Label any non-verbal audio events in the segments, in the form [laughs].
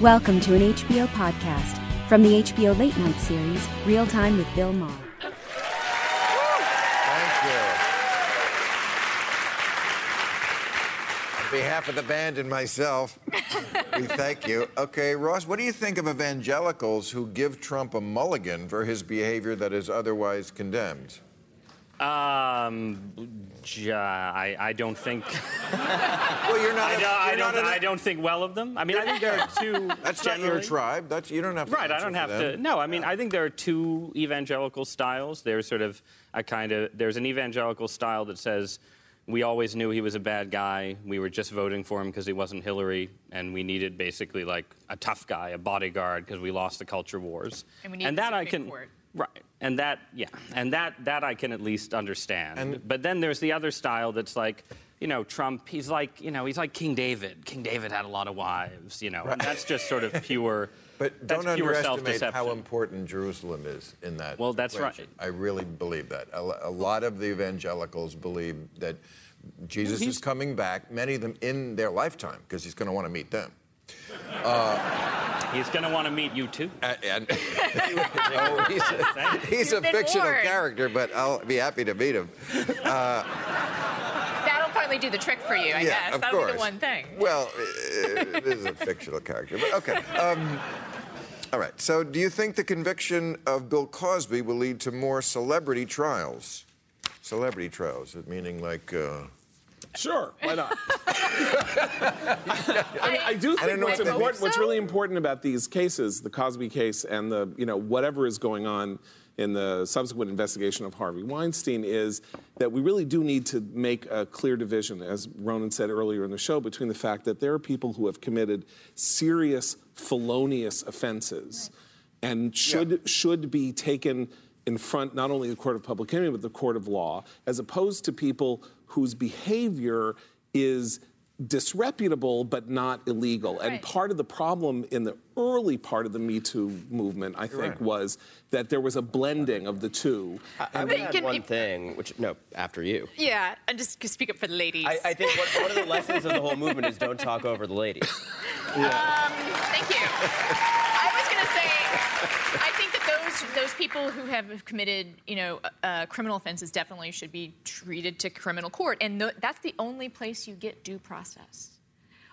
Welcome to an HBO podcast from the HBO Late Night series, Real Time with Bill Maher. Thank you. On behalf of the band and myself, we thank you. Okay, Ross, what do you think of evangelicals who give Trump a mulligan for his behavior that is otherwise condemned? Um, j- I, I don't think. [laughs] Well, you're not. I a- don't, I, you're not don't, an- I don't think well of them. I mean, I think there are two. [laughs] That's not your generally- tribe. That's you don't have to. Right, I answer don't for have them. to. No, I mean, I think there are two evangelical styles. There's sort of a kind of there's an evangelical style that says we always knew he was a bad guy. We were just voting for him because he wasn't Hillary, and we needed basically like a tough guy, a bodyguard, because we lost the culture wars. And we need the that I Supreme can. Court. Right, and that yeah, and that that I can at least understand. And- but then there's the other style that's like. You know, Trump, he's like, you know, he's like King David. King David had a lot of wives, you know, and that's just sort of pure, [laughs] But don't underestimate how important Jerusalem is in that. Well, that's situation. right. I really believe that. A, a lot of the evangelicals believe that Jesus is coming back. Many of them in their lifetime, because he's going to want to meet them. Uh, He's going to want to meet you too. A- And, [laughs] Oh, he's a, he's a fictional warned. character, but I'll be happy to meet him. That'll probably do the trick for you, I yeah, guess. of That'll course. be the one thing. Well, uh, this is a fictional character, but okay. Um, all right. So, do you think the conviction of Bill Cosby will lead to more celebrity trials? Celebrity trials, meaning like. Uh, Sure, why not? [laughs] I mean, I do I think don't know what's important, what's really important about these cases, the Cosby case and the, you know, whatever is going on in the subsequent investigation of Harvey Weinstein is that we really do need to make a clear division, as Ronan said earlier in the show, between the fact that there are people who have committed serious felonious offenses and should should be taken in front not only the court of public opinion but the court of law, as opposed to people whose behavior is disreputable but not illegal. And part of the problem in the early part of the Me Too movement, I think, Right. was that there was a blending of the two. I But would you add can- one thing, which no, after you. Yeah, and just to speak up for the ladies. I, I think one, one of the lessons of the whole movement is don't talk over the ladies. Yeah. [laughs] Um, thank you. I was going to say, I think that those those people who have committed, you know, uh, criminal offenses definitely should be treated to criminal court, and th- that's the only place you get due process.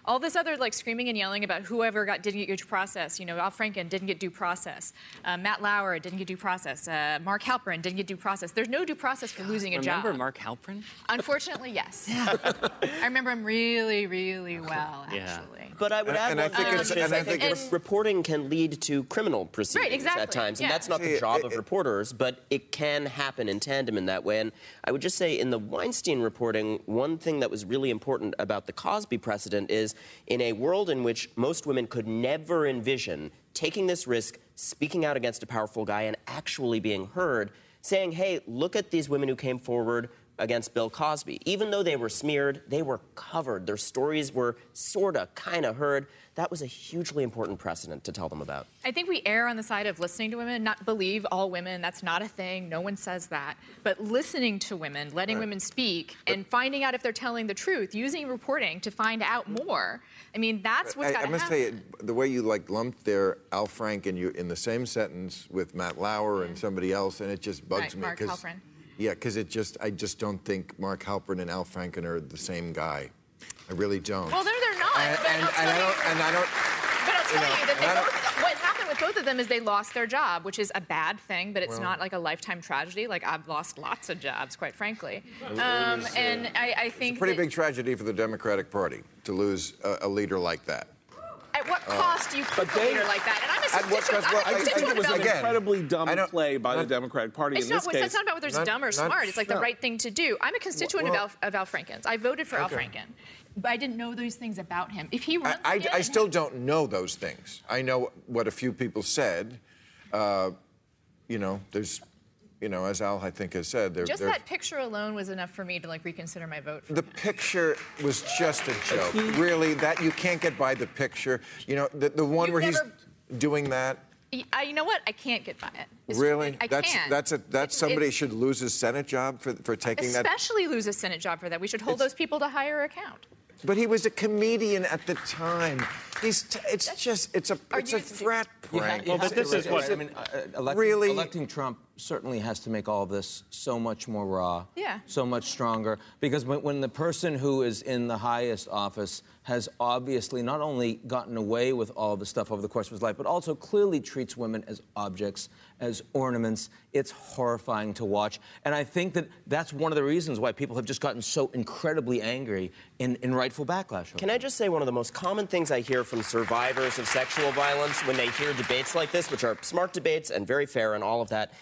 All this other like screaming and yelling about whoever got didn't get due process. You know, Al Franken didn't get due process. Uh, Matt Lauer didn't get due process. Uh, Mark Halperin didn't get due process. There's no due process for losing a Remember job. Remember Mark Halperin? Unfortunately, yes. [laughs] I remember him really, really well, Yeah. actually. But I would And- add and I think thing, it's- and I I think think it's- reporting can lead to criminal proceedings exactly, at times, and yeah. that's not See, the job it- of reporters, but it can happen in tandem in that way. And I would just say in the Weinstein reporting, one thing that was really important about the Cosby precedent is in a world in which most women could never envision taking this risk, speaking out against a powerful guy, and actually being heard, saying, hey, look at these women who came forward against Bill Cosby. Even though they were smeared, they were covered. Their stories were sorta, kinda heard. That was a hugely important precedent to tell them about. I think we err on the side of listening to women, not believe all women. That's not a thing. No one says that. But listening to women, letting women speak, and finding out if they're telling the truth, using reporting to find out more. I mean, that's what's I, got I must happen. tell you, the way you like lumped there Al Franken you in the same sentence with Matt Lauer and mm. somebody else, and it just bugs Right, me. Mark 'cause- Halperin. Yeah, because it just I just don't think Mark Halperin and Al Franken are the same guy. I really don't. Well, they're they're not. And, but and, I'll and tell I don't, and I don't, But I'll tell know, you, that they and I don't- both, what happened with both of them is they lost their job, which is a bad thing, but it's not like a lifetime tragedy. Like I've lost lots of jobs, quite frankly. Um, and I, I think pretty that- big tragedy for the Democratic Party to lose a, a leader like that. At what cost do you pick a they- leader like that? And I'm a At what constituent. cost? Well, I'm a I think I think constituent it was an Again, incredibly dumb I don't- play by the Democratic Party It's in not, this it's not about whether it's Not- dumb or not- smart. It's like the no. right thing to do. I'm a constituent Well- of, Al, of Al Franken's. I voted for Al Franken. But I didn't know those things about him. If he runs I, I, again I and still don't know those things. I know what a few people said. Uh, you know, there's, you know, as Al I think has said, there. Just there- that picture alone was enough for me to like reconsider my vote. For The him. picture was just a joke. Really, that you can't get by the picture. You know, the, the one You've where never- he's doing that. Y- I, you know what? I can't get by it. It's- Really? I that's can't. that's a that's It- somebody it- should lose his Senate job for for taking that. Especially lose a Senate job for that. We should hold It's- those people to higher account. But he was a comedian at the time. He's t- it's just it's a Are it's a you- frat You prank. Well, but this is what I mean, uh, uh, electing, Really? electing Trump certainly has to make all of this so much more raw, Yeah. so much stronger. Because when, when the person who is in the highest office has obviously not only gotten away with all the stuff over the course of his life, but also clearly treats women as objects, as ornaments, it's horrifying to watch. And I think that that's one of the reasons why people have just gotten so incredibly angry in, in rightful backlash. Can I just say one of the most common things I hear from survivors of sexual violence when they hear debates like this, which are smart debates and very fair and all of that,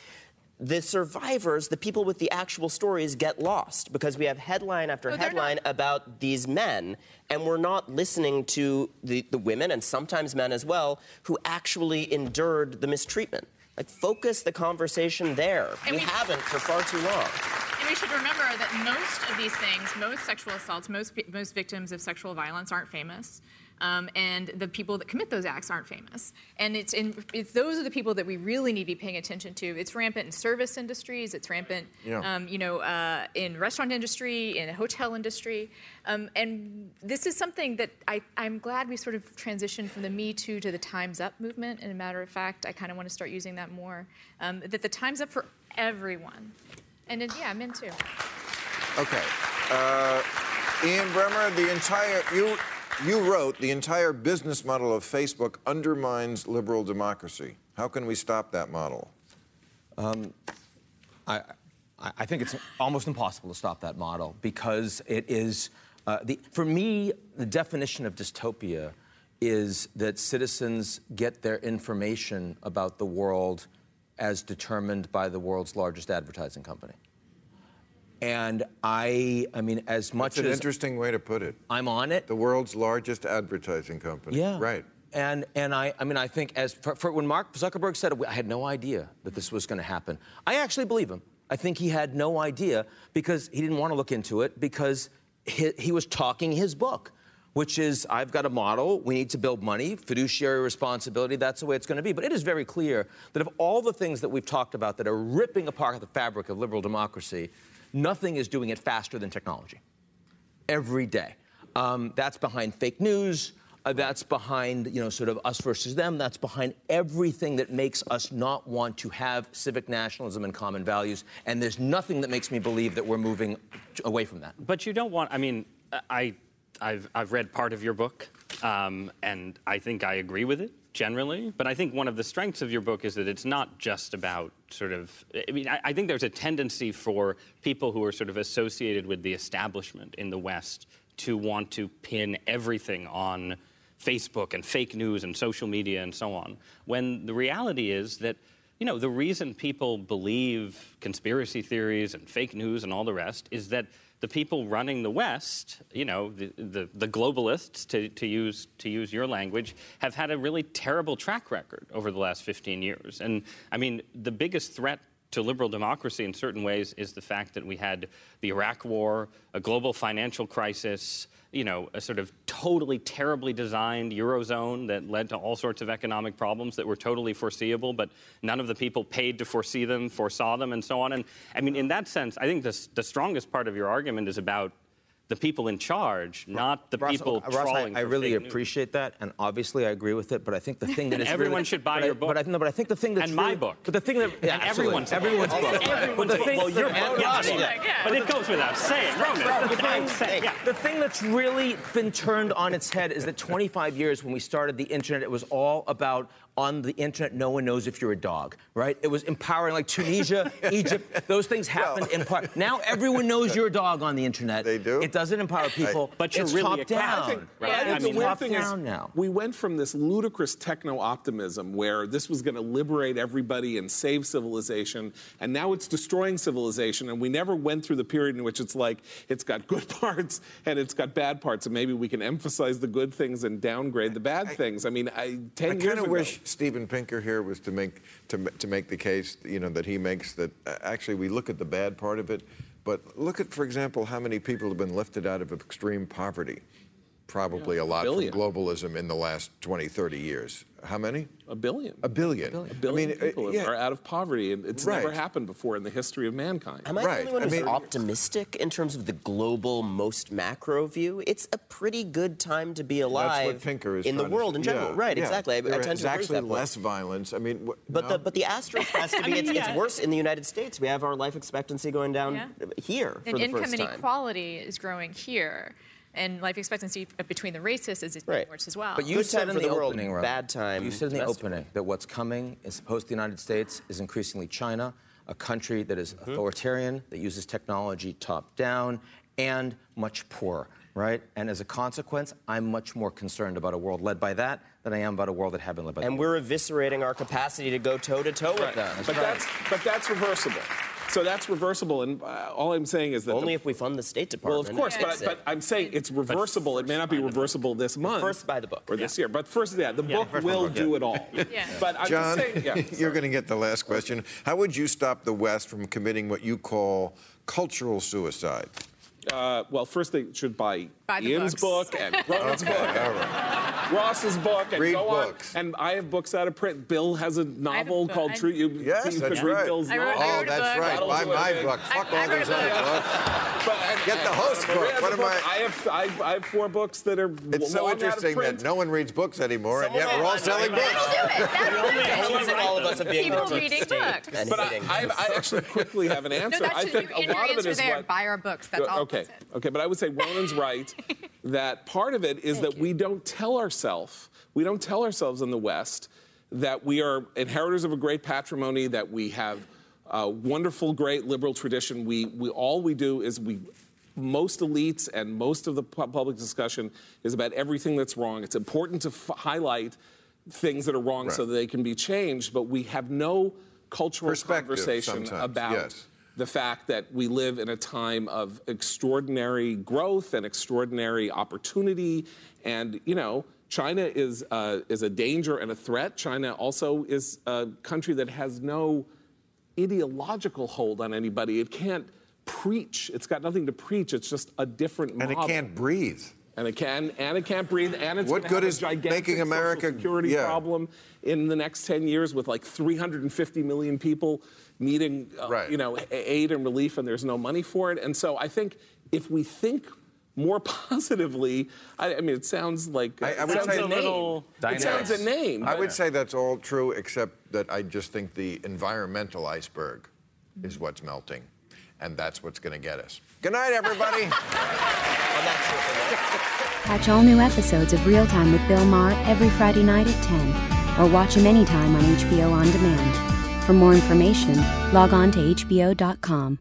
the survivors, the people with the actual stories, get lost because we have headline after they're headline about these men, and we're not listening to the, the women and sometimes men as well who actually endured the mistreatment. Like, focus the conversation there. And we we- haven't for far too long. And we should remember that most of these things, most sexual assaults, most most victims of sexual violence aren't famous. Um, and the people that commit those acts aren't famous. And it's, in, it's those are the people that we really need to be paying attention to. It's rampant in service industries. It's rampant, Yeah. um, you know, uh, in restaurant industry, in the hotel industry. Um, and this is something that I, I'm glad we sort of transitioned from the Me Too to the Time's Up movement. And a matter of fact, I kind of want to start using that more. Um, that the Time's Up for everyone. And it, yeah, men too. Okay. Uh, Ian Bremmer, the entire you you wrote the entire business model of Facebook undermines liberal democracy. How can we stop that model? I, I I think it's almost impossible to stop that model because it is, uh, the, for me, the definition of dystopia is that citizens get their information about the world as determined by the world's largest advertising company. And I, I mean, as much It's an as interesting way to put it. I'm on it, The world's largest advertising company. yeah. Right. And and I I mean I think as for, for when Mark Zuckerberg said it, I had no idea that this was going to happen. I actually believe him. I think he had no idea because he didn't want to look into it because he, he was talking his book, which is I've got a model. We need to build money, fiduciary responsibility. That's the way it's going to be. But it is very clear that of all the things that we've talked about that are ripping apart the fabric of liberal democracy, nothing is doing it faster than technology every day. Um, that's behind fake news. Uh, that's behind, you know, sort of us versus them. That's behind everything that makes us not want to have civic nationalism and common values. And there's nothing that makes me believe that we're moving away from that. But you don't want. I mean, I, I've I've read part of your book, um, and I think I agree with it generally. But I think one of the strengths of your book is that it's not just about sort of. I mean, I, I think there's a tendency for people who are sort of associated with the establishment in the West to want to pin everything on Facebook and fake news and social media and so on. When the reality is that you know, the reason people believe conspiracy theories and fake news and all the rest is that the people running the West, you know, the, the, the globalists, to, to, use, to use your language, have had a really terrible track record over the last 15 years. And I mean, the biggest threat to liberal democracy in certain ways is the fact that we had the Iraq War, a global financial crisis, you know, a sort of totally terribly designed Eurozone that led to all sorts of economic problems that were totally foreseeable, but none of the people paid to foresee them foresaw them and so on. And I mean, in that sense, I think this, the strongest part of your argument is about the people in charge, not the Ross, people uh, Ross, trawling I, I for really fake news. appreciate that, and obviously I agree with it. But I think the thing that is [laughs] Everyone really- should buy but I- your book. But I, no, but I think the thing that's And my book. But the thing that yeah, And everyone's everyone's book. Everyone's But the book. thing, Well, your book, Ross, yeah. But it goes without saying, Ronan. The thing, saying, yeah. the thing that's really been turned on its head is that 25 years when we started the internet, it was all about on the internet, no one knows if you're a dog, right? It was empowering, like Tunisia, [laughs] Egypt, those things happened in part. Now everyone knows you're a dog on the internet. They do? It doesn't empower people. But you're it's really top a down. I think, but Right. I think I the mean, weird top thing is down now. we went from this ludicrous techno optimism where this was going to liberate everybody and save civilization, and now it's destroying civilization. And we never went through the period in which it's like it's got good [laughs] parts and it's got bad parts, and maybe we can emphasize the good things and downgrade the bad things. I mean, I, ten I years kind of ago, wish Steven Pinker here was to make to, to make the case, you know, that he makes that uh, actually we look at the bad part of it, but look at, for example, how many people have been lifted out of extreme poverty. Probably a lot billion. from globalism in the last 20, 30 years. How many? a billion. A billion. A billion I mean, uh, people yeah. are out of poverty, and it's Right. never happened before in the history of mankind. Am I Right. the only one I who's mean- optimistic in terms of the global, most macro view? It's a pretty good time to be alive That's what in the trying to- world in general. yeah, right, yeah. exactly. I, I tend is to agree with actually that point. less violence. I mean, wh- But no? the but the asterisk has to [laughs] be mean, it's, yeah. it's worse in the United States. We have our life expectancy going down Yeah. here for And the first time. And income inequality is growing here. And life expectancy between the races is Right. worse as well. But you Good said in the, the opening, Rob, bad time You said in the opening that what's coming is post the United States is increasingly China, a country that is Mm-hmm. authoritarian, that uses technology top down, and much poorer, right? And as a consequence, I'm much more concerned about a world led by that than I am about a world that had been led by. and that. we're eviscerating our capacity to go toe to toe with them. but that's but that's reversible. So that's reversible, and uh, all I'm saying is that Only the, if we fund the State Department. Well, of course, but, but I'm saying it's reversible. It may not be reversible this month. first buy the book. Or this year. But first, yeah, the book will do it all. Yeah. [laughs] But I'm John, just saying, yeah. [laughs] you're going to get the last question. How would you stop the West from committing what you call cultural suicide? Uh, well, first they should buy, Buy the Ian's books. book and [laughs] Ronan's Okay, book, all right. Ross's book, and Read go books. on. And I have books out of print. Bill has a novel book. called I- True. You, Yes, you that's could read right. Bill's I wrote- novel. I Oh, wrote a that's book. right. That'll Buy my big. book. Fuck I all wrote these other book. books. But, and- Get the host Maria book. What a am book. I- I have, I, I have four books that are It's so long out of interesting print. that no one reads books anymore, and yet we're all will- selling That'll books. do it. That'll do it. Accusing all of us of being People reading books. But I, I, I actually quickly have an No, answer. that I should, think in a your lot of it answer there, what. buy our books. That's all. okay, okay, but I would say Ronan's [laughs] right that part of it is that we don't tell ourselves, we don't tell ourselves in the West that we are inheritors of a great patrimony, that we have a wonderful, great liberal tradition. We, we all we do is we. Most elites and most of the pu- public discussion is about everything that's wrong. It's important to f- highlight things that are wrong so that they can be changed, but we have no cultural conversation sometimes, about yes. the fact that we live in a time of extraordinary growth and extraordinary opportunity. And, you know, China is, uh, is a danger and a threat. China also is a country that has no ideological hold on anybody. It can't preach. It's got nothing to preach. It's just a different And it can't breathe. And it can, and it can't breathe, and it's What good is making America- security yeah. problem in the next 10 years with like 350 million people needing, uh, Right. you know, aid and relief, and there's no money for it. And so I think if we think more [laughs] positively, I, I mean, it sounds like I- I it would sounds say- a A name. little It sounds a name. I but- would say that's all true, except that I just think the environmental iceberg is what's melting, and that's what's going to get us. Good night, everybody. [laughs] Catch all new episodes of Real Time with Bill Maher every Friday night at 10, or watch him anytime on HBO On Demand. For more information, log on to HBO.com.